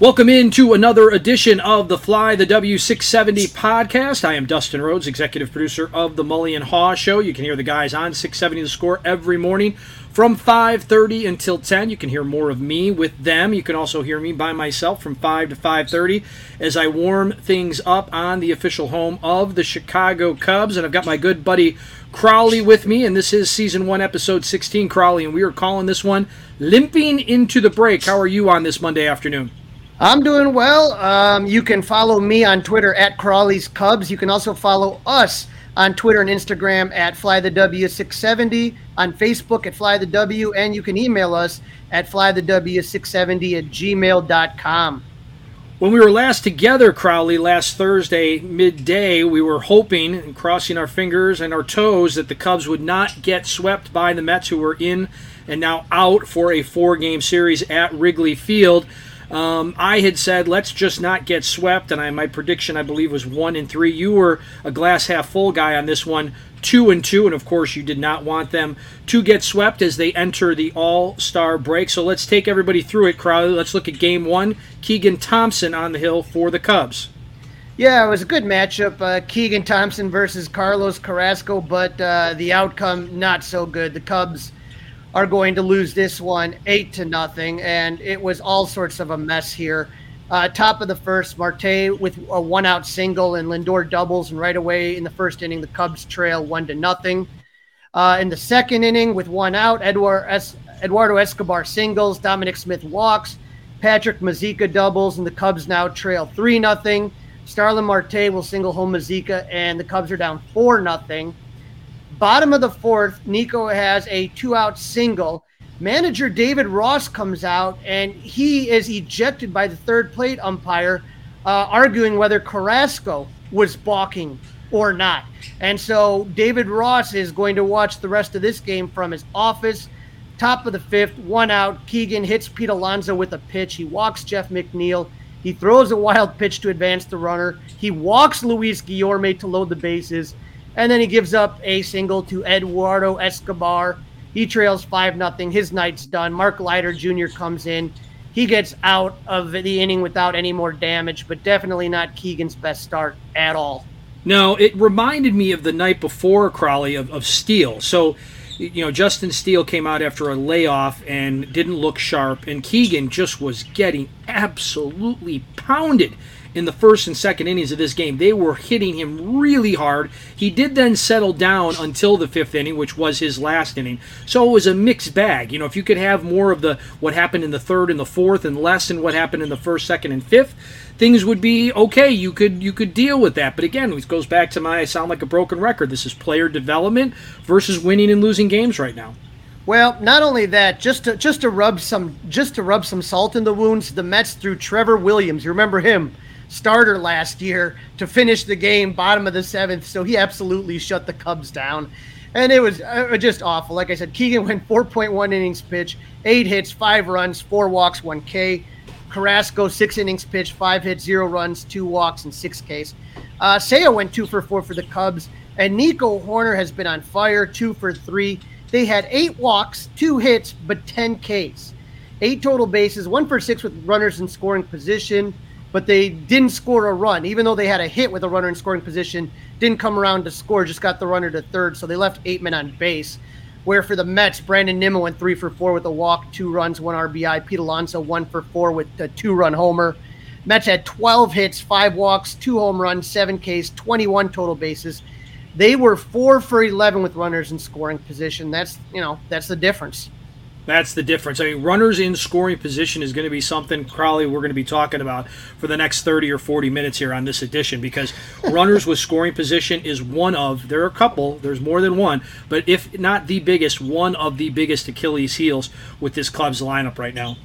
Welcome into another edition of the Fly the W670 podcast. I am Dustin Rhodes, executive producer of the Mully Haugh Show. You can hear the guys on 670 The Score every morning from 5:30 until 10. You can hear more of me with them. You can also hear me by myself from 5 to 5:30 as I warm things up on the official home of the Chicago Cubs. And I've got my good buddy Crawly with me, and this is season one, episode 16. Crawly, and we are calling this one "Limping into the Break." How are you on this Monday afternoon? I'm doing well. Um, you can follow me on Twitter at Crawley's Cubs. You can also follow us on Twitter and Instagram at FlyTheW670, on Facebook at FlyTheW, and you can email us at FlyTheW670 at gmail.com. When we were last together, Crawly, last Thursday midday, we were hoping and crossing our fingers and our toes that the Cubs would not get swept by the Mets, who were in and now out for a four game series at Wrigley Field. Um, I had said let's just not get swept, and I, my prediction I believe was one and three. You were a glass half full guy on this one, two and two, and of course you did not want them to get swept as they enter the All Star break. So let's take everybody through it, Crowley. Let's look at Game One. Keegan Thompson on the hill for the Cubs. Yeah, it was a good matchup. Uh, Keegan Thompson versus Carlos Carrasco, but uh, the outcome not so good. The Cubs are going to lose this one eight to nothing, and it was all sorts of a mess here. Uh, top of the first, Marte with a one-out single and Lindor doubles, and right away in the first inning, the Cubs trail one to nothing. Uh, in the second inning, with one out, Edward es- Eduardo Escobar singles, Dominic Smith walks, Patrick Mazeika doubles, and the Cubs now trail three nothing. Starlin Marte will single home Mazeika, and the Cubs are down four nothing. Bottom of the fourth, Nico has a two out single. Manager David Ross comes out and he is ejected by the third plate umpire, uh, arguing whether Carrasco was balking or not. And so David Ross is going to watch the rest of this game from his office. Top of the fifth, one out. Keegan hits Pete Alonso with a pitch. He walks Jeff McNeil. He throws a wild pitch to advance the runner. He walks Luis Guillorme to load the bases. And then he gives up a single to Eduardo Escobar. He trails 5 nothing. His night's done. Mark Leiter Jr. comes in. He gets out of the inning without any more damage, but definitely not Keegan's best start at all. No, it reminded me of the night before Crawly of, of Steele. So, you know, Justin Steele came out after a layoff and didn't look sharp, and Keegan just was getting absolutely pounded in the first and second innings of this game. They were hitting him really hard. He did then settle down until the fifth inning, which was his last inning. So it was a mixed bag. You know, if you could have more of the what happened in the third and the fourth, and less in what happened in the first, second, and fifth, things would be okay. You could you could deal with that. But again, it goes back to my I sound like a broken record. This is player development versus winning and losing games right now. Well, not only that, just to just to rub some just to rub some salt in the wounds, the Mets threw Trevor Williams. You remember him? Starter last year to finish the game, bottom of the seventh. So he absolutely shut the Cubs down. and it was uh, just awful. Like I said, Keegan went 4.1 innings pitch, eight hits, five runs, four walks, one K. Carrasco six innings pitched, five hits, zero runs, two walks, and six Ks. Uh, went two for four for the Cubs, and Nico Hoerner has been on fire, two for three. They had eight walks, two hits, but 10 Ks. Eight total bases, one for six with runners in scoring position, but they didn't score a run, even though they had a hit with a runner in scoring position. Didn't come around to score, just got the runner to third, so they left eight men on base. Where for the Mets, Brandon Nimmo went three for four with a walk, two runs, one RBI. Pete Alonso one for four with a two-run homer. Mets had 12 hits, five walks, two home runs, seven Ks, 21 total bases. They were four for 11 with runners in scoring position. That's you know that's the difference. That's the difference. I mean, runners in scoring position is going to be something, Crowley, we're going to be talking about for the next 30 or 40 minutes here on this edition because runners with scoring position is one of, there are a couple, there's more than one, but if not the biggest, one of the biggest Achilles heels with this club's lineup right now.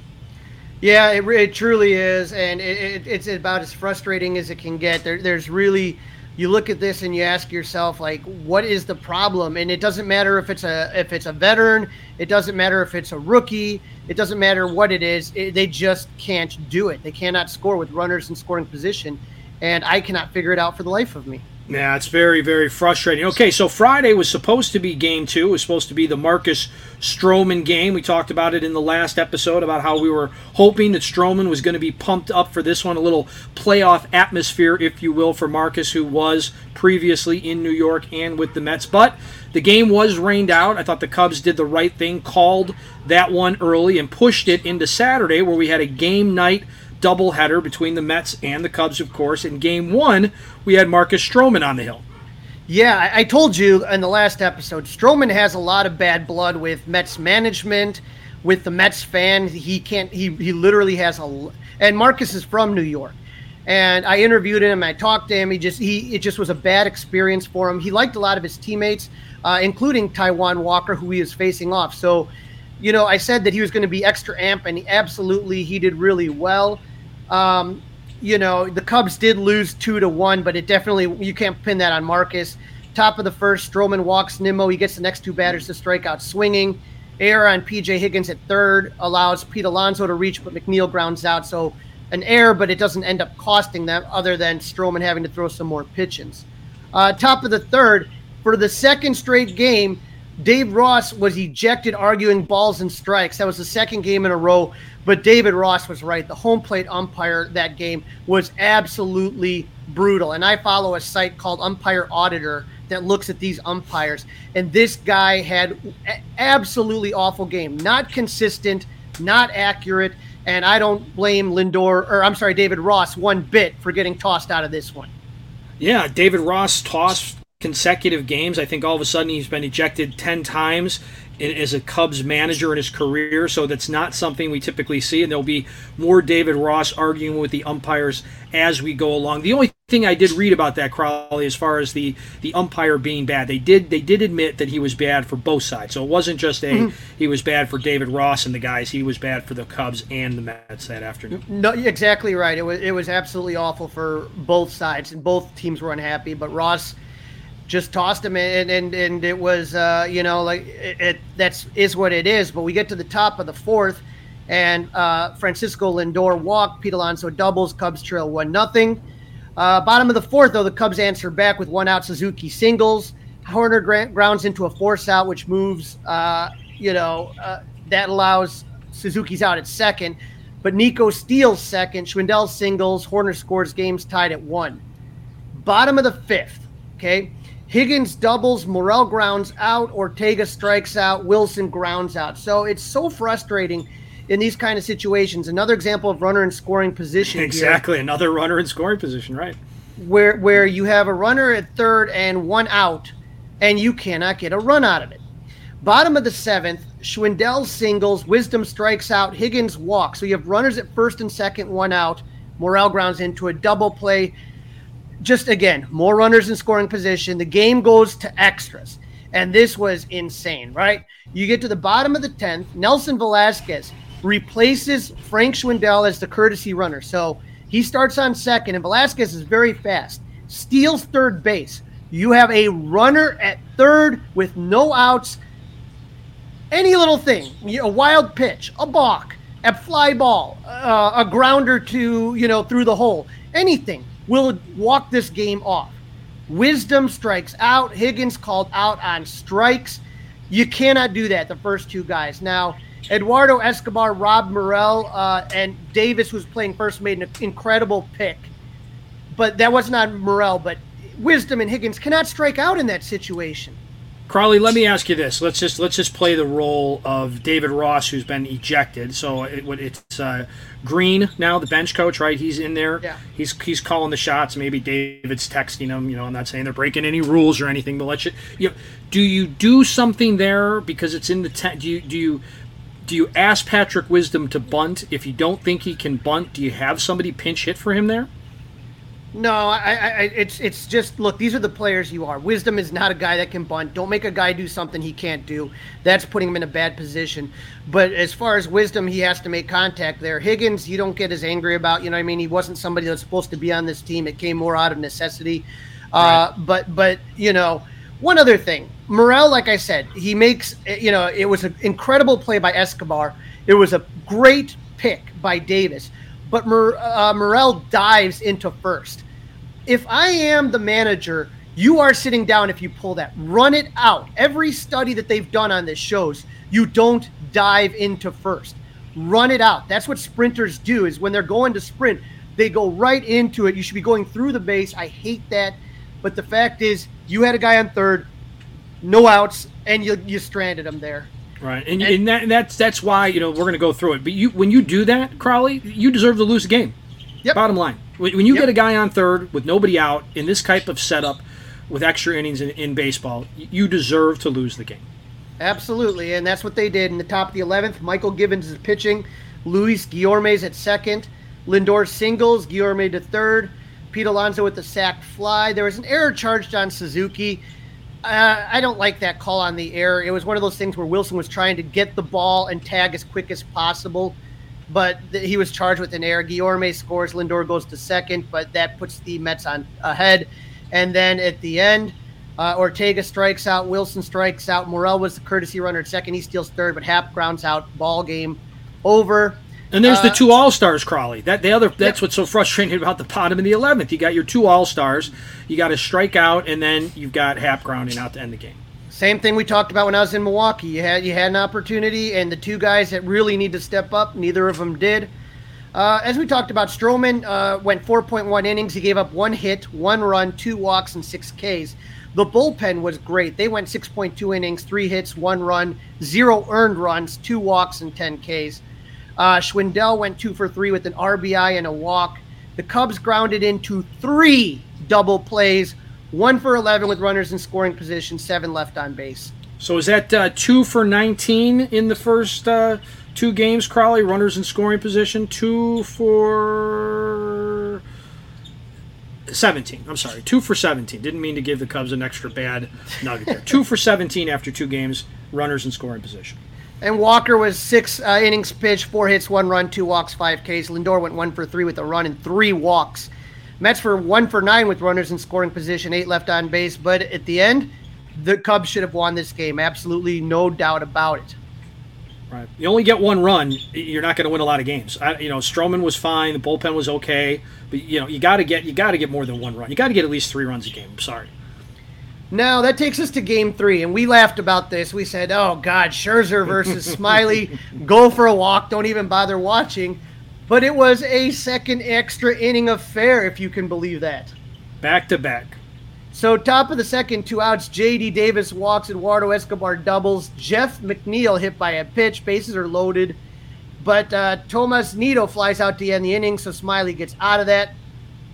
Yeah, it, it truly is. And it, it, it's about as frustrating as it can get. There, there's really you look at this and you ask yourself like what is the problem? And it doesn't matter if it's a if it's a veteran it doesn't matter if it's a rookie it doesn't matter what it is it, they just can't do it. They cannot score with runners in scoring position and i cannot figure it out for the life of me yeah, it's very, very frustrating. Okay, so Friday was supposed to be game two. It was supposed to be the Marcus Stroman game. We talked about it in the last episode about how we were hoping that Stroman was going to be pumped up for this one, a little playoff atmosphere, if you will, for Marcus, who was previously in New York and with the Mets. But the game was rained out. I thought the Cubs did the right thing, called that one early, and pushed it into Saturday, where we had a game night doubleheader between the Mets and the Cubs, of course. In game one, we had Marcus Stroman on the hill. Yeah, I told you in the last episode, Stroman has a lot of bad blood with Mets management, with the Mets fan. He can't, he, he literally has a, and Marcus is from New York. And I interviewed him, I talked to him. He just, he, it just was a bad experience for him. He liked a lot of his teammates, uh, including Taijuan Walker, who he is facing off. So, you know, I said that he was going to be extra amp, and he absolutely, he did really well. Um, you know, the Cubs did lose two to one, but it definitely you can't pin that on Marcus. Top of the first, Stroman walks Nimmo. He gets the next two batters to strike out swinging. Error on PJ Higgins at third allows Pete Alonso to reach, but McNeil grounds out. So an error, but it doesn't end up costing them, other than Stroman having to throw some more pitches. Uh, top of the third, for the second straight game, Dave Ross was ejected arguing balls and strikes. That was the second game in a row. But David Ross was right. The home plate umpire that game was absolutely brutal. And I follow a site called Umpire Auditor that looks at these umpires. And this guy had absolutely awful game. Not consistent, not accurate. And I don't blame Lindor, or I'm sorry, David Ross, one bit for getting tossed out of this one. Yeah, David Ross tossed consecutive games. I think all of a sudden he's been ejected 10 times as a Cubs manager in his career, so that's not something we typically see. And there'll be more David Ross arguing with the umpires as we go along. The only thing I did read about that Crowley, as far as the the umpire being bad, they did they did admit that he was bad for both sides. So it wasn't just a mm-hmm. he was bad for David Ross and the guys. He was bad for the Cubs and the Mets that afternoon. No, exactly right. It was it was absolutely awful for both sides, and both teams were unhappy. But Ross just tossed him and and, and it was uh, you know like it, it, that's is what it is. But we get to the top of the fourth and uh, francisco lindor walked. Pete alonso doubles. Cubs trail one nothing. Uh, bottom of the fourth though the cubs answer back with one out. Suzuki singles. Hoerner grounds into a force out which moves uh, you know uh, that allows suzuki's out at second. But nico steals second. Schwindel singles. Hoerner scores games tied at one. Bottom of the fifth okay Higgins doubles, Morel grounds out, Ortega strikes out, Wilson grounds out. So it's so frustrating in these kind of situations. Another example of runner in scoring position. Exactly, here, another runner in scoring position, right? Where where you have a runner at third and one out, and you cannot get a run out of it. Bottom of the seventh, Schwindel singles, Wisdom strikes out, Higgins walks. So you have runners at first and second, one out. Morel grounds into a double play just again, more runners in scoring position. The game goes to extras. And this was insane, right? You get to the bottom of the 10th. Nelson Velasquez replaces Frank Schwindel as the courtesy runner. So he starts on second, and Velasquez is very fast, steals third base, You have a runner at third with no outs. Any little thing, a wild pitch, a balk, a fly ball, uh, a grounder to, you know, through the hole, anything will walk this game off. Wisdom strikes out. Higgins called out on strikes. You cannot do that, the first two guys. Now, Eduardo Escobar, Rob Morel, uh, and Davis, who's playing first, made an incredible pick. But that was not Morel, but Wisdom and Higgins cannot strike out in that situation. Crawly, let me ask you this. Let's just let's just play the role of David Ross, who's been ejected. So it, it's uh, Green now, the bench coach, right? He's in there. Yeah. He's he's calling the shots. Maybe David's texting him. You know, I'm not saying they're breaking any rules or anything, but let's you. you know, do you do something there because it's in the do you do you do you ask Patrick Wisdom to bunt if you don't think he can bunt? Do you have somebody pinch hit for him there? No, I, I, it's it's just look. These are the players you are. Wisdom is not a guy that can bunt. Don't make a guy do something he can't do. That's putting him in a bad position. But as far as wisdom, he has to make contact there. Higgins, you don't get as angry about. You know, I mean, he wasn't somebody that's supposed to be on this team. It came more out of necessity. Uh, right. But but you know, one other thing, Morel, like I said, he makes. You know, it was an incredible play by Escobar. It was a great pick by Davis but Mor- uh, Morel dives into first. If I am the manager, you are sitting down if you pull that. Run it out. Every study that they've done on this shows you don't dive into first. Run it out. That's what sprinters do is when they're going to sprint, they go right into it. You should be going through the base. I hate that. But the fact is, you had a guy on third, no outs, and you, you stranded him there. Right, and, and, and, that, that's that's why you know we're going to go through it. But you, when you do that, Crawly, you deserve to lose the game. Yep. Bottom line, when, when you yep. get a guy on third with nobody out in this type of setup, with extra innings in, in baseball, you deserve to lose the game. Absolutely, and that's what they did in the top of the eleventh. Mychal Givens is pitching, Luis Guillorme's at second, Lindor singles, Guillorme to third, Pete Alonso with the sacked fly. There was an error charged on Suzuki. Uh, I don't like that call on the air. It was one of those things where Wilson was trying to get the ball and tag as quick as possible, but th- he was charged with an error. Guillorme scores, Lindor goes to second, but that puts the Mets on ahead. And then at the end, uh, Ortega strikes out, Wilson strikes out. Morel was the courtesy runner at second. He steals third, but Happ grounds out. Ball game over. And there's uh, the two All Stars, Crawly. That the other that's what's so frustrating about the bottom of the eleventh. You got your two All Stars, you got a strikeout, and then you've got Happ grounding out to end the game. Same thing we talked about when I was in Milwaukee. You had you had an opportunity, and the two guys that really need to step up, neither of them did. Uh, as we talked about, Stroman uh, went 4.1 innings. He gave up one hit, one run, two walks, and six Ks. The bullpen was great. They went 6.2 innings, three hits, one run, zero earned runs, two walks, and 10 Ks. Uh, Schwindel went two for three with an RBI and a walk. The Cubs grounded into three double plays, one for 11 with runners in scoring position, seven left on base. So is that uh, two for 19 in the first uh, two games, Crawly? Runners in scoring position, two for 17. I'm sorry, two for 17. Didn't mean to give the Cubs an extra bad nugget there. two for 17 after two games, runners in scoring position. And Walker was six uh, innings pitched, four hits, one run, two walks, five Ks. Lindor went one for three with a run and three walks. Mets for one for nine with runners in scoring position, eight left on base. But at the end, the Cubs should have won this game. Absolutely no doubt about it. Right. You only get one run, you're not going to win a lot of games. I, you know, Stroman was fine, the bullpen was okay, but you know, you got to get you got to get more than one run. You got to get at least three runs a game. I'm sorry. Now that takes us to game three, and we laughed about this. We said, oh, God, Scherzer versus Smiley, go for a walk, don't even bother watching. But it was a second extra inning affair, if you can believe that. Back to back. So, top of the second, two outs. J.D. Davis walks, Eduardo Escobar doubles. Jeff McNeil hit by a pitch. Bases are loaded. But uh, Tomas Nido flies out to end the inning, so Smiley gets out of that.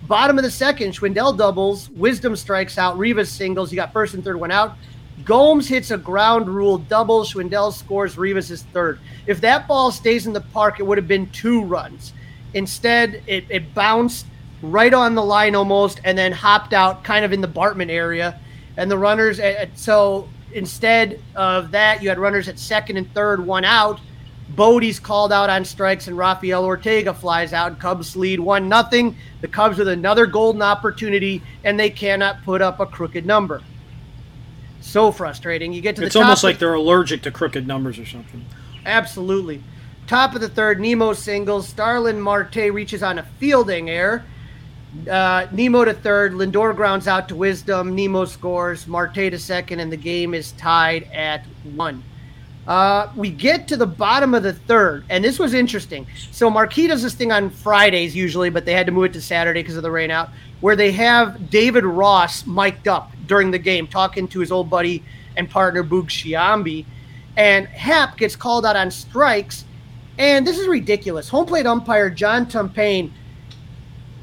Bottom of the second, Schwindel doubles, Wisdom strikes out, Rivas singles. You got first and third one out. Gomes hits a ground rule double. Schwindel scores. Rivas is third. If that ball stays in the park, it would have been two runs. Instead, it, it bounced right on the line almost and then hopped out kind of in the Bartman area. And the runners, so instead of that, you had runners at second and third, one out. Bote's called out on strikes, and Rafael Ortega flies out. Cubs lead one nothing. The Cubs with another golden opportunity, and they cannot put up a crooked number. So frustrating. You get to the it's almost top like they're allergic to crooked numbers or something. Absolutely. Top of the third, Nimmo singles. Starlin Marte reaches on a fielding error. Uh, Nimmo to third. Lindor grounds out to Wisdom. Nimmo scores. Marte to second, and the game is tied at one. Uh, we get to the bottom of the third, and this was interesting. So Marquee does this thing on Fridays usually, but they had to move it to Saturday because of the rain out, where they have David Ross mic'd up during the game, talking to his old buddy and partner Boog Sciambi, and Happ gets called out on strikes, and this is ridiculous. Home plate umpire John Tumpane,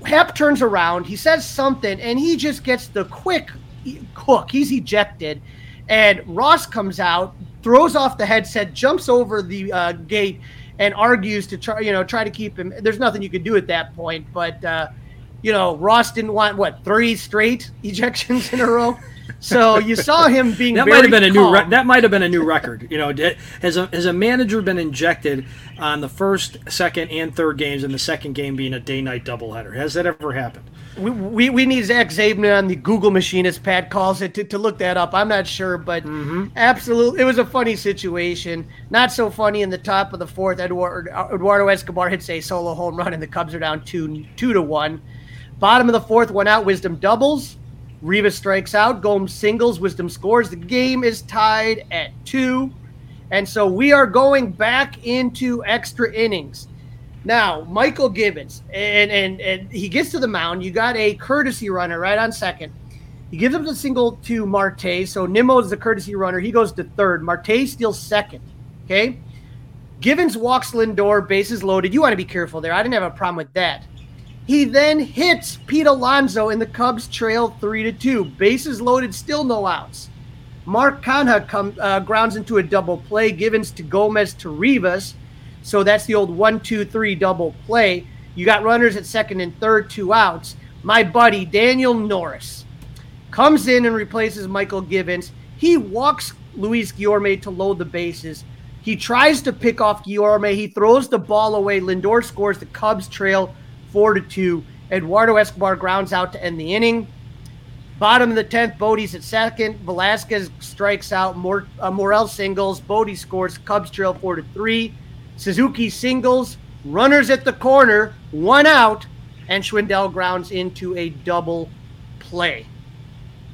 Happ turns around, he says something, and he just gets the quick hook. He's ejected, and Ross comes out, throws off the headset, jumps over the uh, gate, and argues to try, you know, try to keep him. There's nothing you could do at that point, but uh, you know, Ross didn't want what three straight ejections in a row. So you saw him being that might have been a new re- that might have been a new record. You know, has a has a manager been injected on the first, second, and third games, and the second game being a day night doubleheader? Has that ever happened? We, we, we need Zach Zabner on the Google machine, as Pat calls it, to, to look that up. I'm not sure, but mm-hmm. absolutely, it was a funny situation. Not so funny in the top of the fourth. Eduardo, Eduardo Escobar hits a solo home run, and the Cubs are down two two to one. Bottom of the fourth, one out. Wisdom doubles. Rivas strikes out. Gomes singles. Wisdom scores. The game is tied at two. And so we are going back into extra innings. Now, Mychal Givens, and, and, and he gets to the mound. You got a courtesy runner right on second. He gives up the single to Marte. So Nimmo is the courtesy runner. He goes to third. Marte steals second. Okay. Givens walks Lindor, bases loaded. You want to be careful there. I didn't have a problem with that. He then hits Pete Alonso, and the Cubs trail three to two. Bases loaded, still no outs. Mark Canha come, uh, grounds into a double play. Givens to Gomes to Rivas. So that's the old one, two, three double play. You got runners at second and third, two outs. My buddy Daniel Norris comes in and replaces Mychal Givens. He walks Luis Guillorme to load the bases. He tries to pick off Guillorme. He throws the ball away. Lindor scores. The Cubs trail four to two. Eduardo Escobar grounds out to end the inning. Bottom of the tenth, Bote's at second. Velasquez strikes out. Uh, Morel singles. Bote scores. Cubs trail four to three. Suzuki singles. Runners at the corner. One out, and Schwindel grounds into a double play.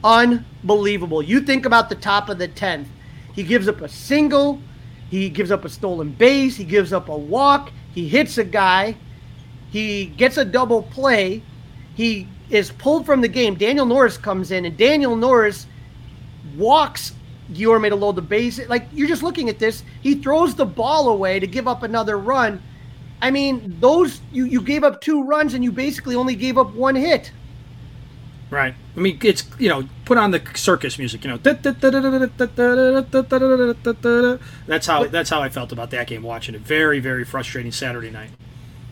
Unbelievable. You think about the top of the tenth. He gives up a single. He gives up a stolen base. He gives up a walk. He hits a guy. He gets a double play. He is pulled from the game. Daniel Norris comes in, and Daniel Norris walks Guillorme to load the base. Like you're just looking at this. He throws the ball away to give up another run. I mean, those you, you gave up two runs and you basically only gave up one hit. Right. I mean, it's you know, put on the circus music. You know, that's how that's how I felt about that game. Watching it, very very frustrating Saturday night.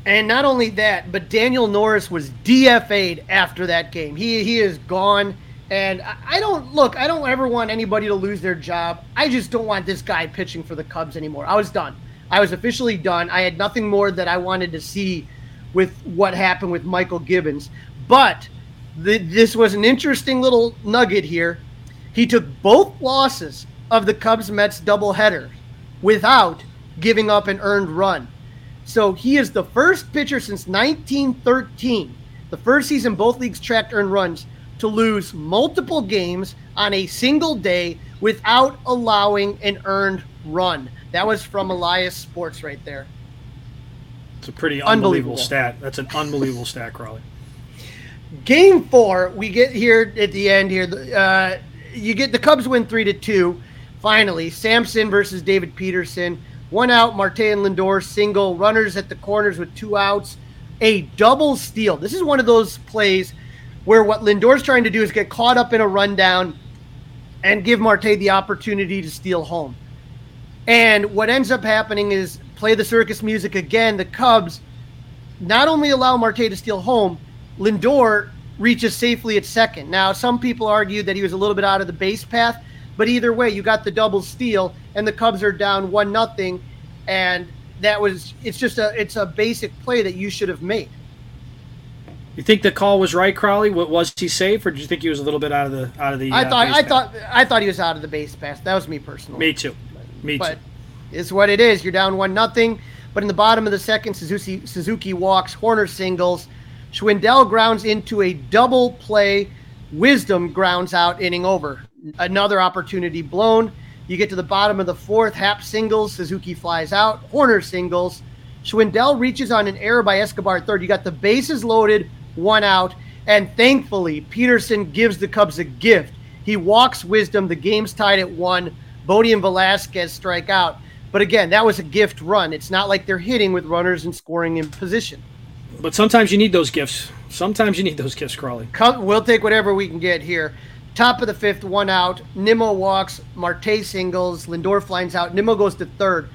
And not only that, but Daniel Norris was DFA'd after that game. He he is gone. And I don't look. I don't ever want anybody to lose their job. I just don't want this guy pitching for the Cubs anymore. I was done. I was officially done. I had nothing more that I wanted to see with what happened with Mychal Givens. But this was an interesting little nugget here. He took both losses of the Cubs Mets doubleheader without giving up an earned run. So he is the first pitcher since 1913, the first season both leagues tracked earned runs, to lose multiple games on a single day without allowing an earned run. That was from Elias Sports right there. It's a pretty unbelievable, unbelievable. stat. That's an unbelievable stat, Crawly. Game four, we get here at the end here. Uh, you get the Cubs win three to two. Finally, Sampson versus David Peterson. One out, Marte and Lindor single, runners at the corners with two outs, a double steal. This is one of those plays where what Lindor's trying to do is get caught up in a rundown and give Marte the opportunity to steal home. And what ends up happening is play the circus music again. The Cubs not only allow Marte to steal home, Lindor reaches safely at second. Now, some people argue that he was a little bit out of the base path, but either way, you got the double steal, and the Cubs are down one nothing, and that was it's just a it's a basic play that you should have made. You think the call was right, Crowley? What was he safe, or did you think he was a little bit out of the out of the? I uh, thought base I path? thought I thought he was out of the base pass. That was me personally. Me too. Me but too. it's what it is. You're down one nothing. But in the bottom of the second, Suzuki Suzuki walks, Hoerner singles, Schwindel grounds into a double play, Wisdom grounds out, inning over. Another opportunity blown. You get to the bottom of the fourth, Happ singles, Suzuki flies out, Hoerner singles. Schwindel reaches on an error by Escobar third. You got the bases loaded, one out, and thankfully Peterson gives the Cubs a gift. He walks Wisdom. The game's tied at one. Bote and Velasquez strike out. But again, that was a gift run. It's not like they're hitting with runners and scoring in position. But sometimes you need those gifts. Sometimes you need those gifts, Crawly. We'll take whatever we can get here. Top of the fifth, one out. Nimmo walks. Marte singles. Lindor flies out. Nimmo goes to third.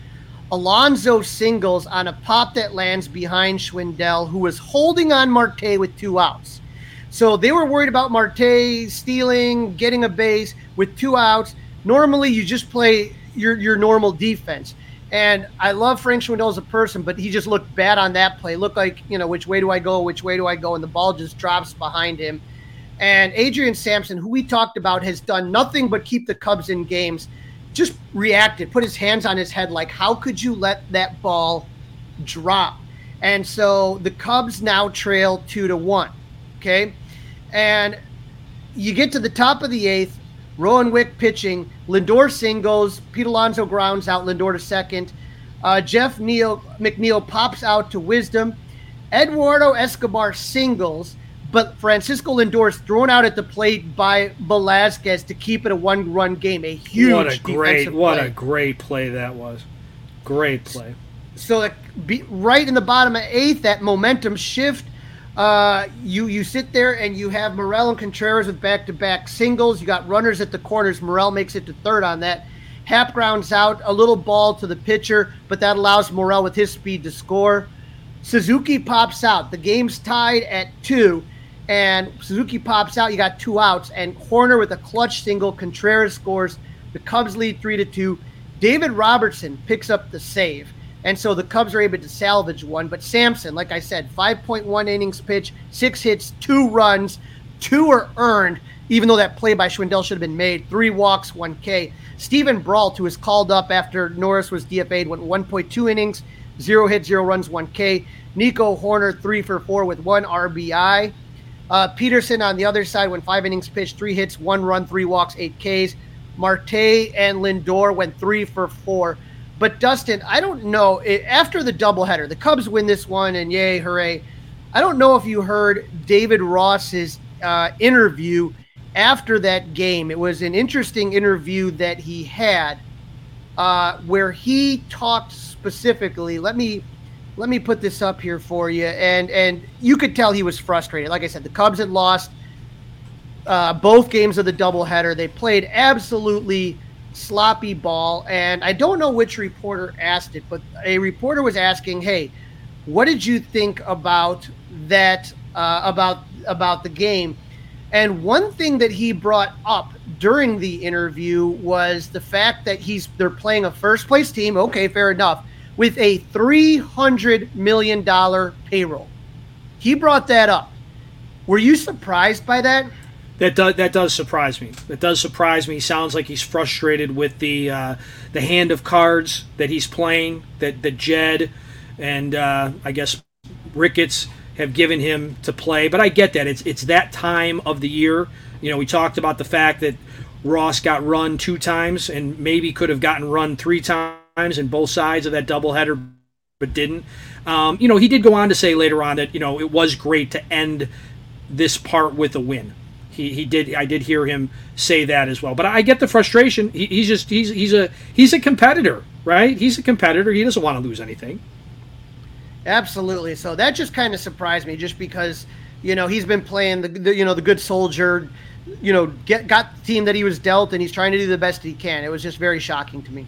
Alonso singles on a pop that lands behind Schwindel, who was holding on Marte with two outs. So they were worried about Marte stealing, getting a base with two outs. Normally, you just play your your normal defense. And I love Frank Schwindel as a person, but he just looked bad on that play. Looked like you know which way do I go, which way do I go, and the ball just drops behind him. And Adrian Sampson, who we talked about, has done nothing but keep the Cubs in games. Just reacted, put his hands on his head, like how could you let that ball drop? And so the Cubs now trail two to one. Okay, and you get to the top of the eighth. Rowan Wick pitching. Lindor singles. Pete Alonso grounds out Lindor to second. Uh, Jeff Neal, McNeil pops out to Wisdom. Eduardo Escobar singles, but Francisco Lindor is thrown out at the plate by Velasquez to keep it a one-run game. A huge what a great, what play. a great play that was. Great play. so that be, right in the bottom of eighth, that momentum shift. Uh, you you sit there and you have Morel and Contreras with back-to-back singles. You got runners at the corners. Morel makes it to third on that. Happ grounds out a little ball to the pitcher, but that allows Morel with his speed to score. Suzuki pops out. The game's tied at two, and Suzuki pops out. You got two outs, and Hoerner with a clutch single. Contreras scores. The Cubs lead three to two. David Robertson picks up the save, and so the Cubs are able to salvage one. But Sampson, like I said, 5.1 innings pitch, six hits, two runs, two are earned. Even though that play by Schwindel should have been made, three walks, one K. Steven Brault, who was called up after Norris was DFA'd, went 1.2 innings, zero hits, zero runs, one K. Nico Hoerner, three for four with one RBI. Uh, Peterson on the other side went five innings pitched, three hits, one run, three walks, eight Ks. Marte and Lindor went three for four. But Dustin, I don't know. After the doubleheader, the Cubs win this one, and yay, hooray! I don't know if you heard David Ross's uh, interview after that game. It was an interesting interview that he had, uh, where he talked specifically. Let me let me put this up here for you, and and you could tell he was frustrated. Like I said, the Cubs had lost uh, both games of the doubleheader. They played absolutely sloppy ball, and I don't know which reporter asked it, but a reporter was asking, "Hey, what did you think about that? Uh, about about the game?" And one thing that he brought up during the interview was the fact that he's they're playing a first place team. Okay, fair enough. With a three hundred million dollar payroll, he brought that up. Were you surprised by that? That does that does surprise me. That does surprise me. Sounds like he's frustrated with the uh, the hand of cards that he's playing. That that Jed and uh, I guess Ricketts have given him to play. But I get that it's it's that time of the year. You know, we talked about the fact that Ross got run two times and maybe could have gotten run three times in both sides of that doubleheader, but didn't. Um, you know, he did go on to say later on that you know it was great to end this part with a win. He, he did I did hear him say that as well. But I get the frustration. He, he's just he's he's a he's a competitor, right? He's a competitor. He doesn't want to lose anything. Absolutely. So that just kind of surprised me, just because you know he's been playing the, the you know the good soldier, you know get got the team that he was dealt, and he's trying to do the best he can. It was just very shocking to me.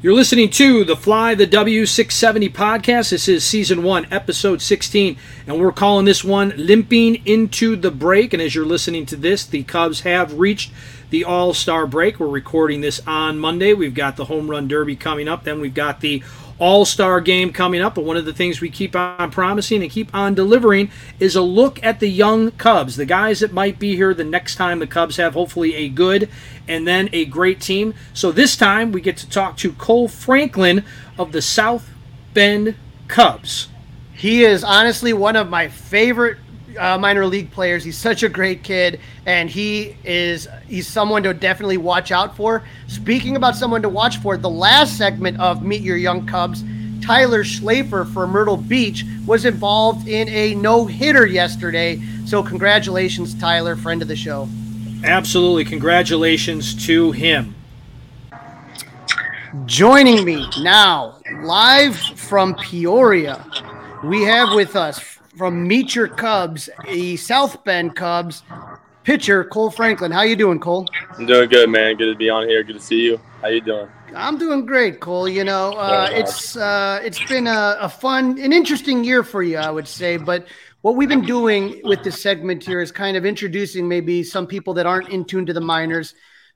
You're listening to the Fly the W670 podcast. This is season one, episode 16, and we're calling this one Limping into the Break. And as you're listening to this, the Cubs have reached the All Star break. We're recording this on Monday. We've got the Home Run Derby coming up, then we've got the All Star game coming up. But one of the things we keep on promising and keep on delivering is a look at the young Cubs, the guys that might be here the next time the Cubs have hopefully a good and then a great team. So this time we get to talk to Kohl Franklin of the South Bend Cubs. He is honestly one of my favorite uh, minor league players. He's such a great kid, and he is he's someone to definitely watch out for. Speaking about someone to watch for, the last segment of Meet Your Young Cubs, Tyler Schlaffer for Myrtle Beach was involved in a no hitter yesterday. So congratulations, Tyler, friend of the show. Absolutely, congratulations to him. Joining me now, live from Peoria, we have with us from Meet Your Cubs, the South Bend Cubs pitcher Kohl Franklin. How you doing, Kohl? I'm doing good, man. Good to be on here. Good to see you. How you doing? I'm doing great, Kohl. You know, uh, it's uh, it's been a, a fun, an interesting year for you, I would say. But what we've been doing with this segment here is kind of introducing maybe some people that aren't in tune to the minors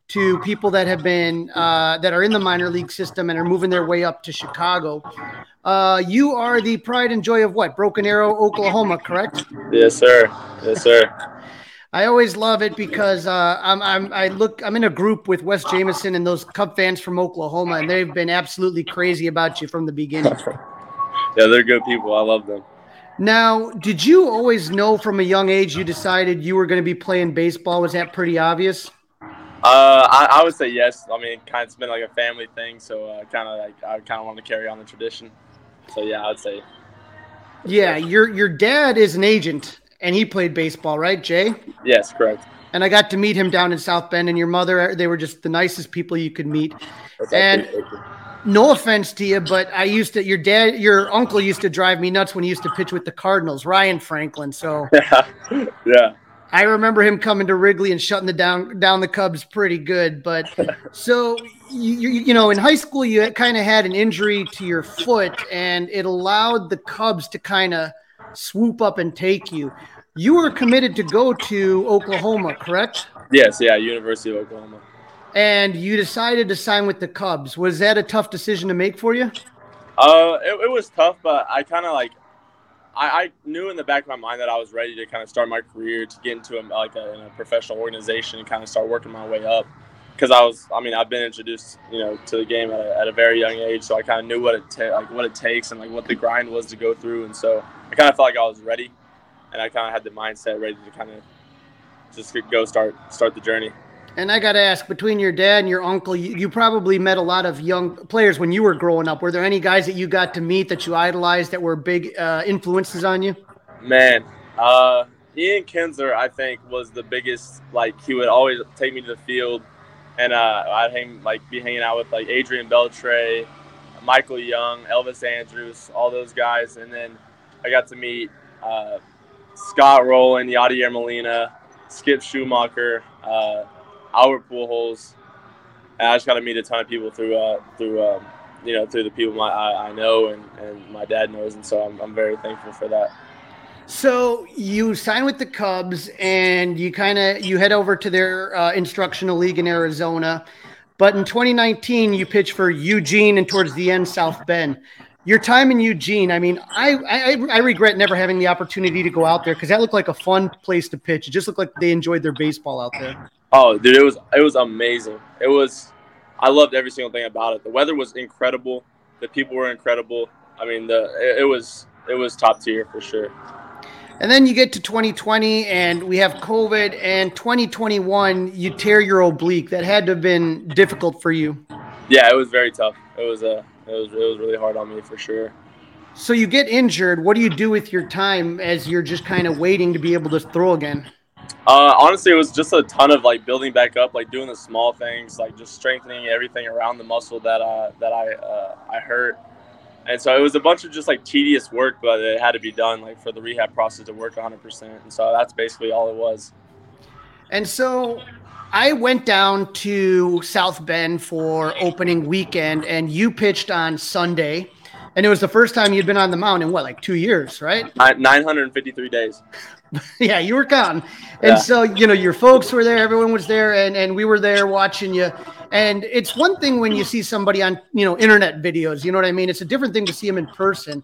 to people that have been uh, that are in the minor league system and are moving their way up to Chicago. Uh, you are the pride and joy of what? Broken Arrow, Oklahoma, correct? Yes, sir. Yes, sir. I always love it because uh, I'm, I'm I look I'm in a group with Wes Jameson and those Cub fans from Oklahoma, and they've been absolutely crazy about you from the beginning. yeah, they're good people. I love them. Now, did you always know from a young age you decided you were going to be playing baseball? Was that pretty obvious? Uh, I, I, would say yes. I mean, kind of, it's been like a family thing, so uh, kind of like I kind of want to carry on the tradition. So yeah, I would say. Yeah, your your dad is an agent, and he played baseball, right, Jay? Yes, correct. And I got to meet him down in South Bend, and your mother, they were just the nicest people you could meet. That's and no offense to you, but I used to your dad, your uncle used to drive me nuts when he used to pitch with the Cardinals, Ryan Franklin. So yeah, yeah. I remember him coming to Wrigley and shutting the down down the Cubs pretty good. But so you you, you know in high school you kind of had an injury to your foot, and it allowed the Cubs to kind of swoop up and take you. You were committed to go to Oklahoma, correct? Yes, yeah, University of Oklahoma. And you decided to sign with the Cubs. Was that a tough decision to make for you? Uh, it, it was tough, but I kind of like I, I, knew in the back of my mind that I was ready to kind of start my career to get into a, like a, a professional organization and kind of start working my way up. Because I was, I mean, I've been introduced, you know, to the game at a, at a very young age, so I kind of knew what it ta- like what it takes and like what the grind was to go through, and so I kind of felt like I was ready, and I kind of had the mindset ready to kind of just go start start the journey. And I got to ask, between your dad and your uncle, you, you, probably met a lot of young players when you were growing up. Were there any guys that you got to meet that you idolized that were big uh, influences on you? Man, uh, Ian Kinsler, I think, was the biggest. Like, he would always take me to the field, and uh, I'd hang, like be hanging out with like Adrian Beltre, Michael Young, Elvis Andrus, all those guys, and then I got to meet uh, Scott Rolen, Yadier Molina, Skip Schumaker. Uh, Albert Pujols. And I just got to meet a ton of people through uh, through um, you know through the people my, I, I know and, and my dad knows, and so I'm, I'm very thankful for that. So you sign with the Cubs, and you kind of you head over to their uh, instructional league in Arizona. But in 2019, you pitch for Eugene and towards the end, South Bend. Your time in Eugene, I mean, I, I, I regret never having the opportunity to go out there because that looked like a fun place to pitch. It just looked like they enjoyed their baseball out there. Oh, dude, it was it was amazing. It was, I loved every single thing about it. The weather was incredible. The people were incredible. I mean, the it, it was it was top tier for sure. And then you get to 2020 and we have COVID and 2021 you tear your oblique. That had to have been difficult for you. Yeah, it was very tough. It was a uh, it was it was really hard on me for sure. So you get injured. What do you do with your time as you're just kind of waiting to be able to throw again? Uh, honestly, it was just a ton of like building back up, like doing the small things, like just strengthening everything around the muscle that uh, that I uh, I hurt. And so it was a bunch of just like tedious work, but it had to be done like for the rehab process to work 100%. And so that's basically all it was. And so I went down to South Bend for opening weekend, and you pitched on Sunday. And it was the first time you'd been on the mound in what, like two years, right? 953 days. yeah, you were counting. And Yeah. so, you know, your folks were there, everyone was there, and, and we were there watching you. And it's one thing when you see somebody on, you know, internet videos, you know what I mean? It's a different thing to see them in person.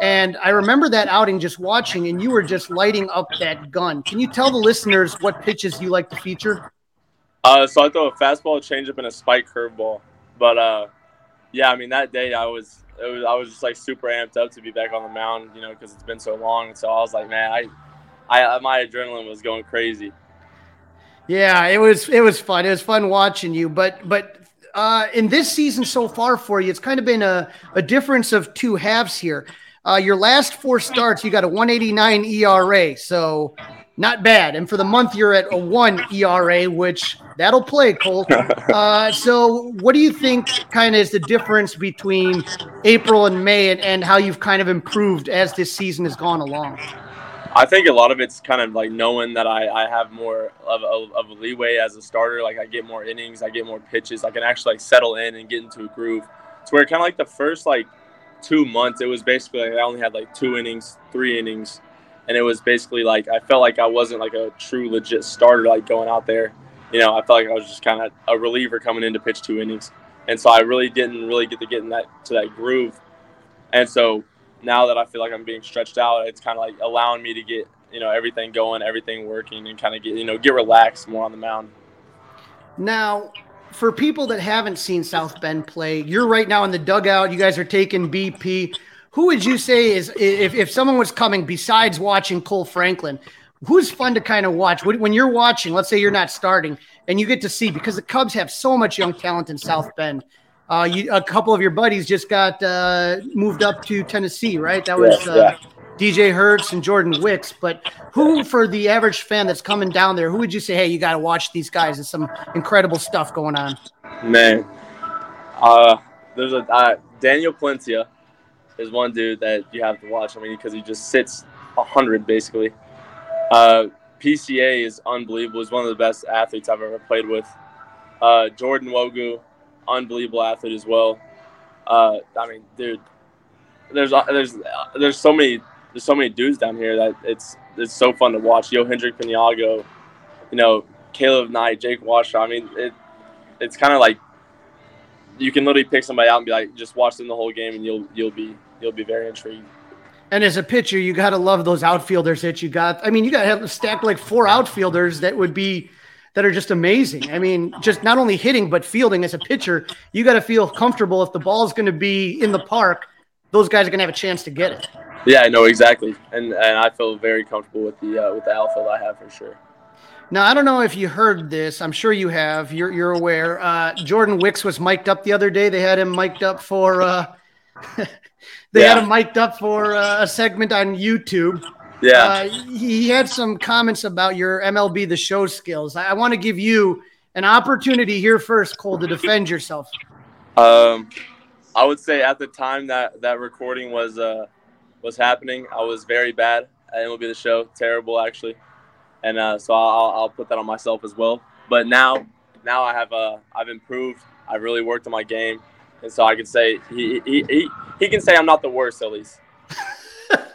And I remember that outing just watching, and you were just lighting up that gun. Can you tell the listeners what pitches you like to feature? Uh, so I throw a fastball, changeup, and a spike curveball. But uh, yeah, I mean that day I was, it was I was just like super amped up to be back on the mound, you know, because it's been so long. And so I was like, man, I, I my adrenaline was going crazy. Yeah, it was it was fun. It was fun watching you. But but uh, in this season so far for you, it's kind of been a, a difference of two halves here. Uh, your last four starts, you got a 189 ERA, so not bad. And for the month, you're at a one ERA, which that'll play, Kohl. Uh, so what do you think kind of is the difference between April and May, and, and how you've kind of improved as this season has gone along? I think a lot of it's kind of like knowing that I, I have more of, of, of a leeway as a starter. Like I get more innings, I get more pitches. I can actually like settle in and get into a groove. To where kind of like the first like two months, it was basically like I only had like two innings, three innings, and it was basically like I felt like I wasn't like a true legit starter like going out there. You know, I felt like I was just kind of a reliever coming in to pitch two innings, and so I really didn't really get to get in that to that groove. And so now that I feel like I'm being stretched out, it's kind of like allowing me to get you know everything going, everything working, and kind of get you know get relaxed more on the mound. Now, for people that haven't seen South Bend play, you're right now in the dugout. You guys are taking BP. Who would you say is if, if someone was coming besides watching Kohl Franklin, who's fun to kind of watch when you're watching? Let's say you're not starting and you get to see because the Cubs have so much young talent in South Bend. Uh, you, a couple of your buddies just got uh, moved up to Tennessee, right? That was Yeah, uh, DJ Herz and Jordan Wicks. But who, for the average fan that's coming down there, who would you say, hey, you got to watch these guys? There's some incredible stuff going on. Man, uh, there's a uh, Daniel Palencia is one dude that you have to watch. I mean, because he just sits hundred basically. Uh, PCA is unbelievable. He's one of the best athletes I've ever played with. Uh, Jordan Nwogu, unbelievable athlete as well. Uh, I mean, dude, there's there's there's so many there's so many dudes down here that it's it's so fun to watch. Yohendrick Pinango, you know, Caleb Knight, Jake Washer. I mean, it it's kind of like you can literally pick somebody out and be like, just watch them the whole game, and you'll you'll be you'll be very intrigued. And as a pitcher, you got to love those outfielders that you got. I mean, you got to have stacked like four outfielders that would be that are just amazing. I mean, just not only hitting but fielding as a pitcher, you got to feel comfortable if the ball is going to be in the park. Those guys are going to have a chance to get it. Yeah, I know exactly, and and I feel very comfortable with the uh, with the outfield I have for sure. Now, I don't know if you heard this. I'm sure you have. You're you're aware. Uh, Jordan Wicks was mic'd up the other day. They had him mic'd up for. Uh, they had him mic'd up for uh, a segment on YouTube. Yeah, Uh, he had some comments about your MLB The Show skills. I, I want to give you an opportunity here first, Kohl, to defend yourself. um, I would say at the time that that recording was uh was happening, I was very bad at MLB the Show, terrible actually, and uh, so I'll I'll put that on myself as well. But now now I have uh I've improved. I've really worked on my game, and so I can say he he he, he can say I'm not the worst at least.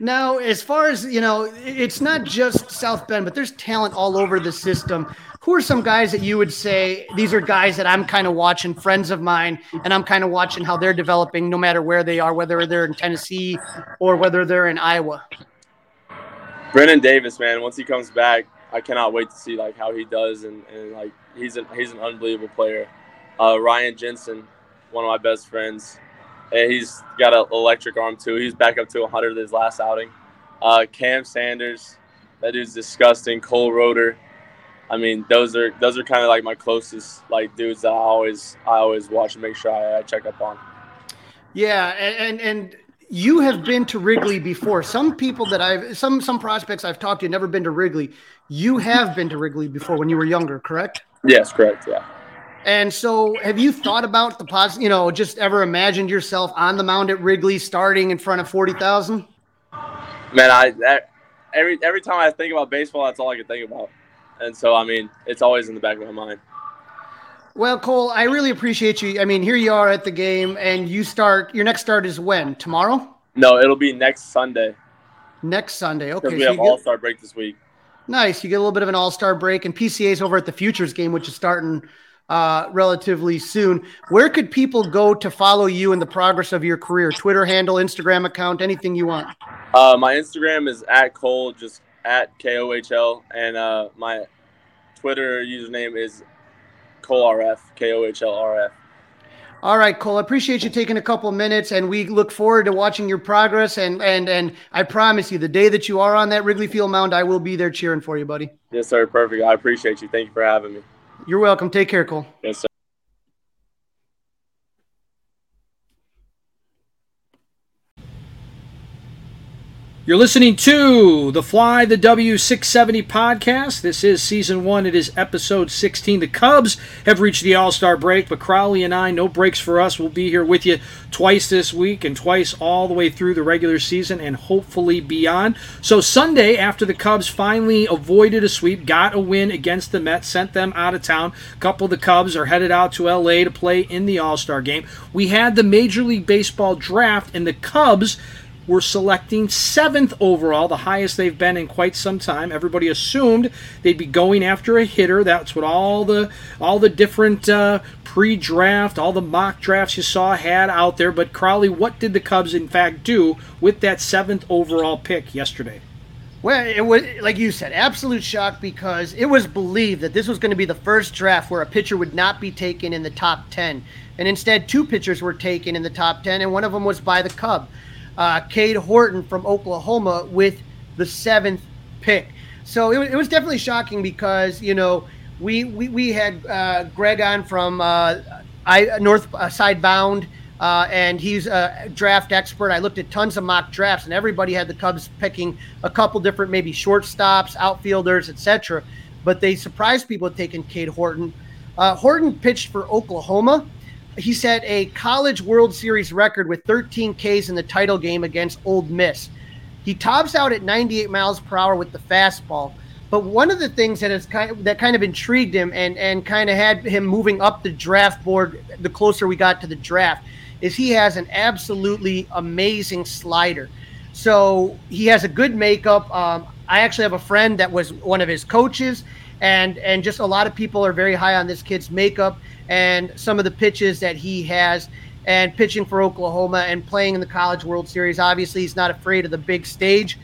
Now, as far as you know, it's not just South Bend, but there's talent all over the system. Who are some guys that you would say these are guys that I'm kind of watching, friends of mine, and I'm kind of watching how they're developing, no matter where they are, whether they're in Tennessee or whether they're in Iowa. Brennen Davis, man, once he comes back, I cannot wait to see like how he does, and, and like he's an he's an unbelievable player. Uh, Ryan Jensen, one of my best friends, and he's got an electric arm too. He's back up to 100 his last outing. Uh, Cam Sanders, that dude's disgusting. Cole Roederer, I mean, those are those are kind of like my closest like dudes that I always I always watch and make sure I, I check up on. Yeah, and, and and you have been to Wrigley before. Some people that I've some some prospects I've talked to never been to Wrigley. You have been to Wrigley before when you were younger, correct? Yes, correct. Yeah. And so, have you thought about the pos? You know, just ever imagined yourself on the mound at Wrigley, starting in front of forty thousand? Man, I that, every every time I think about baseball, that's all I can think about, and so I mean, it's always in the back of my mind. Well, Kohl, I really appreciate you. I mean, here you are at the game, and you start. Your next start is when? Tomorrow? No, it'll be next Sunday. Next Sunday. Okay. Because we have you All Star break this week. Nice. You get a little bit of an all star break, and PCA's over at the Futures game, which is starting uh, relatively soon. Where could people go to follow you in the progress of your career? Twitter handle, Instagram account, anything you want. Uh, my Instagram is at Kohl, just at K O H L, and uh, my Twitter username is KohlRF, K O H L R F. All right, Kohl. I appreciate you taking a couple minutes, and we look forward to watching your progress. And and and I promise you, the day that you are on that Wrigley Field mound, I will be there cheering for you, buddy. Yes, sir. Perfect. I appreciate you. Thank you for having me. You're welcome. Take care, Kohl. Yes, sir. You're listening to the Fly the W670 podcast. This is season one. It is episode 16. The Cubs have reached the All Star break, but Crawly and I, no breaks for us. We'll be here with you twice this week and twice all the way through the regular season and hopefully beyond. So, Sunday, after the Cubs finally avoided a sweep, got a win against the Mets, sent them out of town. A couple of the Cubs are headed out to LA to play in the All Star game. We had the Major League Baseball draft, and the Cubs were selecting seventh overall, the highest they've been in quite some time. Everybody assumed they'd be going after a hitter. That's what all the all the different uh, pre-draft, all the mock drafts you saw had out there. But Crawly, what did the Cubs in fact do with that seventh overall pick yesterday? Well, it was like you said, absolute shock because it was believed that this was going to be the first draft where a pitcher would not be taken in the top ten, and instead two pitchers were taken in the top ten, and one of them was by the Cub uh, Cade Horton from Oklahoma with the seventh pick. So it, it was definitely shocking because you know we we, we had uh, Greg on from uh, I North uh, Side Bound. Uh, and he's a draft expert. I looked at tons of mock drafts, and everybody had the Cubs picking a couple different, maybe shortstops, outfielders, etc. But they surprised people taking Cade Horton. Uh, Horton pitched for Oklahoma, he set a college World Series record with 13 Ks in the title game against Ole Miss. He tops out at 98 miles per hour with the fastball. But one of the things that has kind of, that kind of intrigued him and and kind of had him moving up the draft board the closer we got to the draft is he has an absolutely amazing slider. So he has a good makeup. Um, I actually have a friend that was one of his coaches, and and just a lot of people are very high on this kid's makeup and some of the pitches that he has and pitching for Oklahoma and playing in the College World Series. Obviously, he's not afraid of the big stage.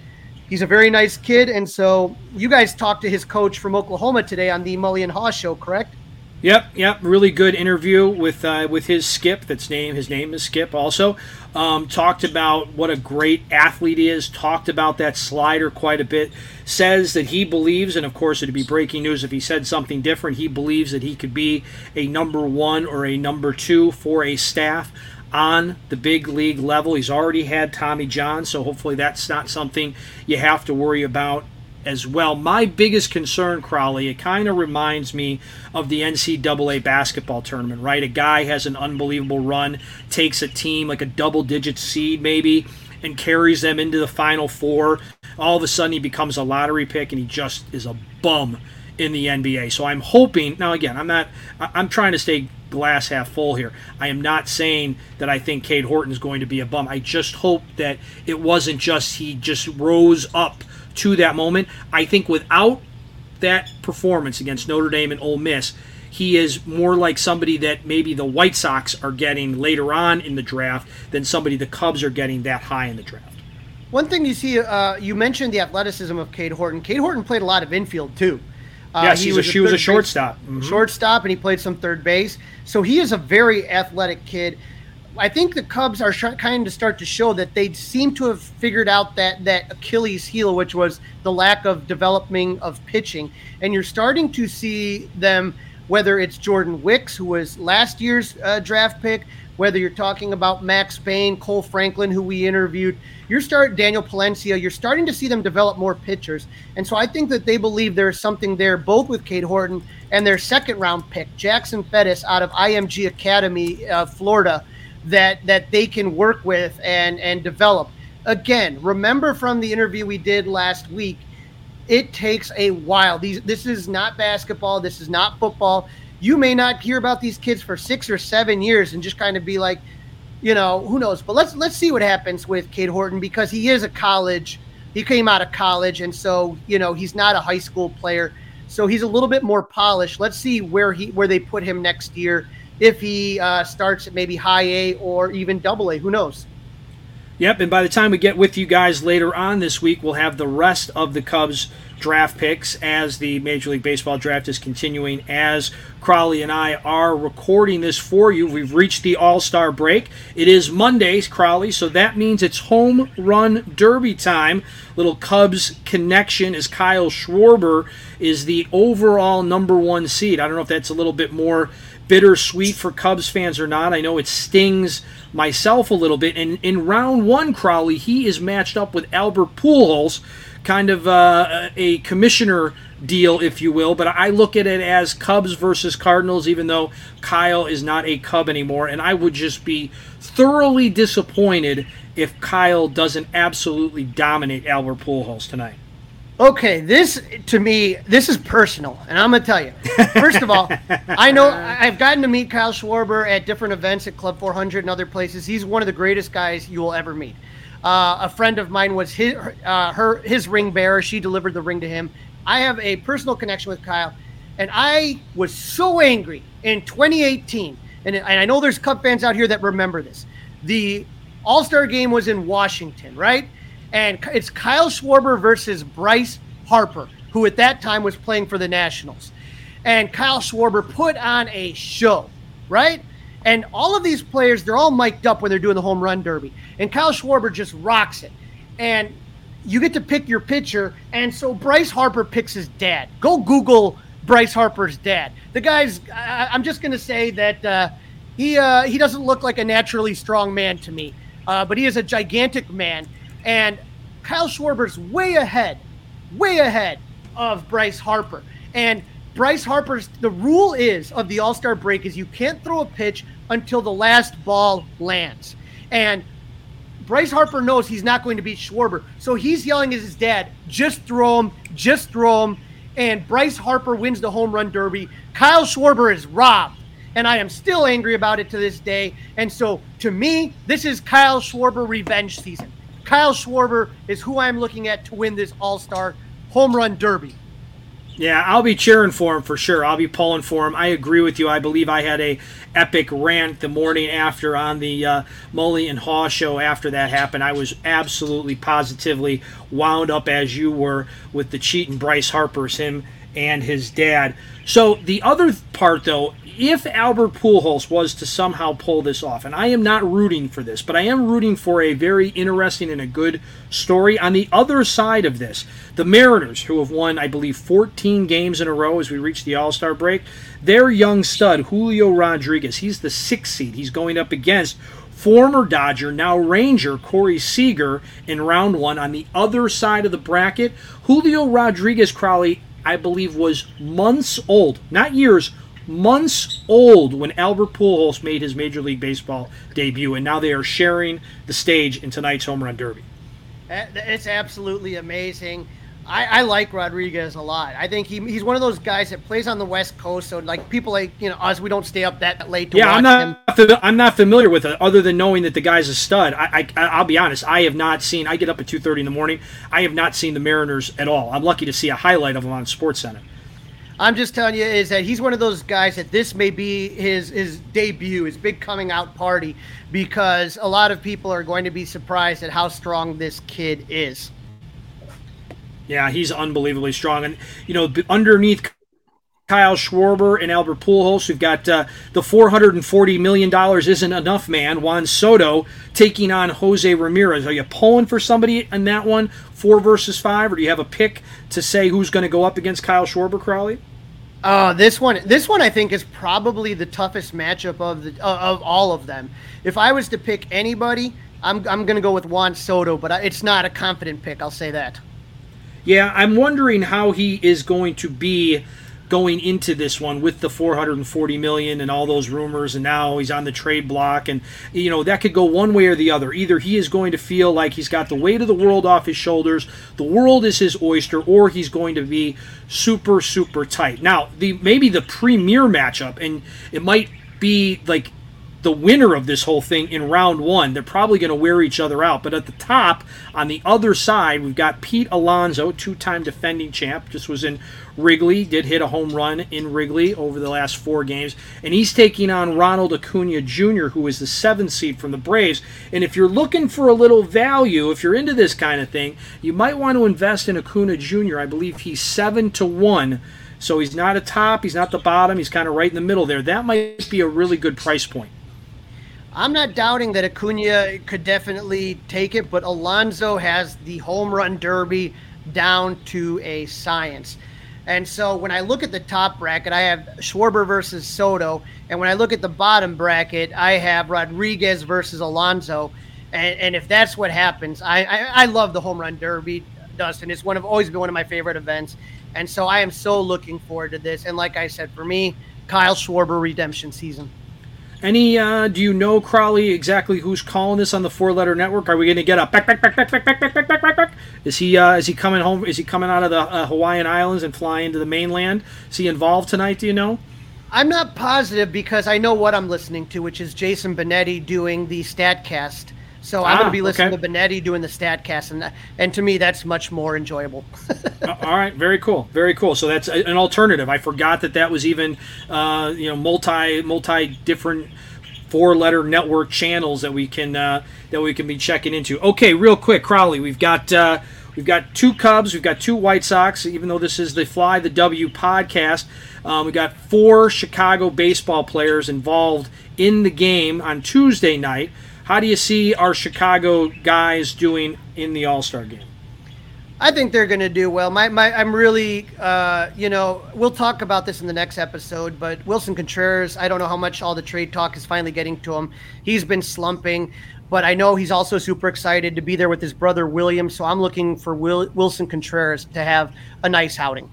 He's a very nice kid. And so you guys talked to his coach from Oklahoma today on the Mully and Haugh show, correct? Yep, yep. Really good interview with uh, with his Skip. That's name. His name is Skip. Also, um, talked about what a great athlete he is. Talked about that slider quite a bit. Says that he believes, and of course it'd be breaking news if he said something different. He believes that he could be a number one or a number two for a staff on the big league level. He's already had Tommy John, so hopefully that's not something you have to worry about as well. My biggest concern, Crawly, it kind of reminds me of the NCAA basketball tournament, right? A guy has an unbelievable run, takes a team like a double digit seed maybe, and carries them into the final four. All of a sudden, he becomes a lottery pick and he just is a bum in the NBA. So I'm hoping, now again, I'm not, I'm trying to stay glass half full here. I am not saying that I think Cade Horton is going to be a bum. I just hope that it wasn't just he just rose up to that moment. I think without that performance against Notre Dame and Ole Miss, he is more like somebody that maybe the White Sox are getting later on in the draft than somebody the Cubs are getting that high in the draft. One thing you see, uh, you mentioned the athleticism of Cade Horton. Cade Horton played a lot of infield too. Uh, yes, he was, a, she was a shortstop. Mm-hmm. Shortstop, and he played some third base. So he is a very athletic kid. I think the Cubs are kind of start to show that they seem to have figured out that that Achilles heel, which was the lack of developing of pitching, and you're starting to see them. Whether it's Jordan Wicks, who was last year's uh, draft pick, whether you're talking about Max Bain, Kohl Franklin, who we interviewed, you're start Daniel Palencia, you're starting to see them develop more pitchers. And so I think that they believe there's something there, both with Cade Horton and their second round pick, Jackson Ferris out of IMG Academy, uh, Florida, that that they can work with and and develop. Again, remember from the interview we did last week, it takes a while. These this is not basketball, this is not football. You may not hear about these kids for 6 or 7 years and just kind of be like, you know, who knows. But let's let's see what happens with Cade Horton because he is a college he came out of college, and so you know he's not a high school player, so he's a little bit more polished. Let's see where he where they put him next year if he uh, starts at maybe high A or even double A. Who knows? Yep, and by the time we get with you guys later on this week, we'll have the rest of the Cubs draft picks as the Major League Baseball draft is continuing. As Crawly and I are recording this for you, we've reached the All Star break. It is Mondays, Crawly, so that means it's home run derby time. Little Cubs connection as Kyle Schwarber is the overall number one seed. I don't know if that's a little bit more bittersweet for Cubs fans or not. I know it stings myself a little bit. And in round one, Crawly, he is matched up with Albert Pujols, kind of uh, a commissioner deal, if you will. But I look at it as Cubs versus Cardinals, even though Kyle is not a Cub anymore. And I would just be thoroughly disappointed if Kyle doesn't absolutely dominate Albert Pujols tonight. Okay, this to me, this is personal, and I'm gonna tell you. First of all, I know I've gotten to meet Kyle Schwarber at different events at Club 400 and other places. He's one of the greatest guys you will ever meet. Uh, a friend of mine was his uh, her his ring bearer. She delivered the ring to him. I have a personal connection with Kyle, and I was so angry in 2018. And, and I know there's Cub fans out here that remember this. The All Star game was in Washington, right? And it's Kyle Schwarber versus Bryce Harper, who at that time was playing for the Nationals. And Kyle Schwarber put on a show, right? And all of these players, they're all mic'd up when they're doing the home run derby. And Kyle Schwarber just rocks it. And you get to pick your pitcher. And so Bryce Harper picks his dad. Go Google Bryce Harper's dad. The guy's, I, am just going to say that uh, he, uh, he doesn't look like a naturally strong man to me, uh, but he is a gigantic man. And Kyle Schwarber's way ahead, way ahead of Bryce Harper. And Bryce Harper's the rule is of the All Star break is you can't throw a pitch until the last ball lands. And Bryce Harper knows he's not going to beat Schwarber. So he's yelling at his dad, just throw him, just throw him. And Bryce Harper wins the home run derby. Kyle Schwarber is robbed. And I am still angry about it to this day. And so to me, this is Kyle Schwarber revenge season. Kyle Schwarber is who I'm looking at to win this All Star home run derby. Yeah, I'll be cheering for him for sure. I'll be pulling for him. I agree with you. I believe I had a epic rant the morning after on the uh, Mully and Haugh show. After that happened, I was absolutely positively wound up as you were with the cheating Bryce Harper's him and his dad. So the other part, though, if Albert Pujols was to somehow pull this off, and I am not rooting for this, but I am rooting for a very interesting and a good story on the other side of this. The Mariners, who have won, I believe, 14 games in a row as we reach the All Star break, their young stud, Julio Rodriguez, he's the sixth seed. He's going up against former Dodger, now Ranger, Corey Seager in round one on the other side of the bracket. Julio Rodriguez Crawly, I believe, was months old, not years, months old when Albert Pujols made his Major League Baseball debut, and now they are sharing the stage in tonight's home run derby. It's absolutely amazing. I, I, like Rodriguez a lot. I think he, he's one of those guys that plays on the West Coast. So like people like you know us, we don't stay up that late to yeah, watch I'm not, him. I'm not familiar with it other than knowing that the guy's a stud. I, I I'll be honest, I have not seen. I get up at 2:30 in the morning. I have not seen the Mariners at all. I'm lucky to see a highlight of them on Sports Center. I'm just telling you is that he's one of those guys that this may be his his debut, his big coming out party, because a lot of people are going to be surprised at how strong this kid is. Yeah, he's unbelievably strong, and you know underneath Kyle Schwarber and Albert Pujols. We've got uh, the $440 million isn't enough man, Juan Soto, taking on Jose Ramirez. Are you pulling for somebody in that one, four versus five, or do you have a pick to say who's going to go up against Kyle Schwarber, Crawly? Uh, this one, this one, I think is probably the toughest matchup of the uh, of all of them. If I was to pick anybody, I'm I'm to go with Juan Soto, but it's not a confident pick. I'll say that. Yeah, I'm wondering how he is going to be going into this one with the 440 million and all those rumors and now he's on the trade block and you know that could go one way or the other either he is going to feel like he's got the weight of the world off his shoulders the world is his oyster or he's going to be super super tight now the maybe the premier matchup and it might be like the winner of this whole thing in round one. They're probably going to wear each other out. But at the top, on the other side, we've got Pete Alonso, two time defending champ, just was in Wrigley, did hit a home run in Wrigley over the last four games. And he's taking on Ronald Acuna Jr., who is the seventh seed from the Braves. And if you're looking for a little value, if you're into this kind of thing, you might want to invest in Acuna Jr. I believe he's seven to one. So he's not a top, he's not the bottom, he's kind of right in the middle there. That might be a really good price point. I'm not doubting that Acuna could definitely take it, but Alonso has the home run derby down to a science. And so when I look at the top bracket, I have Schwarber versus Soto. And when I look at the bottom bracket, I have Rodriguez versus Alonso. And, and if that's what happens, I, I, I love the home run derby, Dustin. It's one of always been one of my favorite events. And so I am so looking forward to this. And like I said, for me, Kyle Schwarber redemption season. Any? Uh, do you know Crawly exactly who's calling this on the four letter network? Are we going to get a back back back back back back back back back back back? Is he uh, is he coming home? Is he coming out of the uh, Hawaiian Islands and flying to the mainland? Is he involved tonight? Do you know? I'm not positive because I know what I'm listening to, which is Jason Benetti doing the Statcast. So I'm Ah, going to be listening okay. to Benetti doing the Statcast, and and to me that's much more enjoyable. Uh, All right, very cool, very cool. So that's an alternative. I forgot that that was even uh, you know multi multi different four letter network channels that we can uh, that we can be checking into. Okay, real quick, Crawly, we've got uh, we've got two Cubs, we've got two White Sox. Even though this is the Fly the W podcast, um, we got four Chicago baseball players involved in the game on Tuesday night. How do you see our Chicago guys doing in the All Star game? I think they're going to do well. My, my, I'm really, uh, you know, we'll talk about this in the next episode. But Willson Contreras, I don't know how much all the trade talk is finally getting to him. He's been slumping, but I know he's also super excited to be there with his brother William. So I'm looking for Will, Willson Contreras to have a nice outing.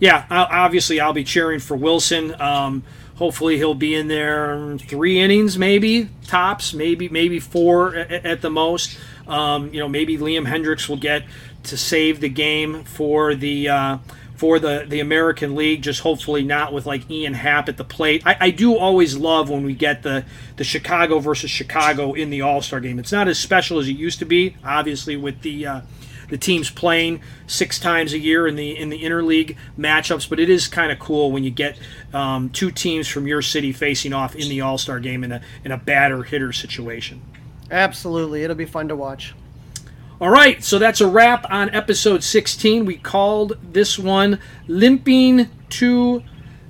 Yeah, obviously I'll be cheering for Willson. Um, hopefully he'll be in there three innings, maybe tops, maybe maybe four at, the most. Um, you know, maybe Liam Hendriks will get to save the game for the uh, for the the American League. Just hopefully not with like Ian Happ at the plate. I, I do always love when we get the the Chicago versus Chicago in the All Star game. It's not as special as it used to be, obviously with the. Uh, the teams playing six times a year in the in the interleague matchups, but it is kind of cool when you get um, two teams from your city facing off in the All Star game in a in a batter hitter situation. Absolutely, it'll be fun to watch. All right, so that's a wrap on episode 16. We called this one limping to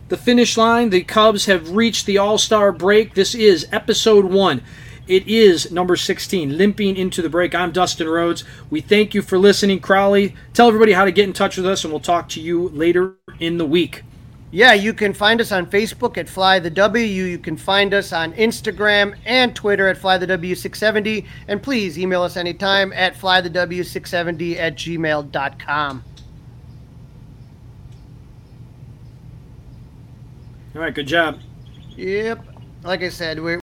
the finish line. The Cubs have reached the All Star break. This is episode one. It is number 16, limping into the break. I'm Dustin Rhodes. We thank you for listening, Crawly. Tell everybody how to get in touch with us, and we'll talk to you later in the week. Yeah, you can find us on Facebook at Fly the W. You can find us on Instagram and Twitter at Fly the W670. And please email us anytime at flythew670 at gmail.com. All right, good job. Yep. Like I said, we're,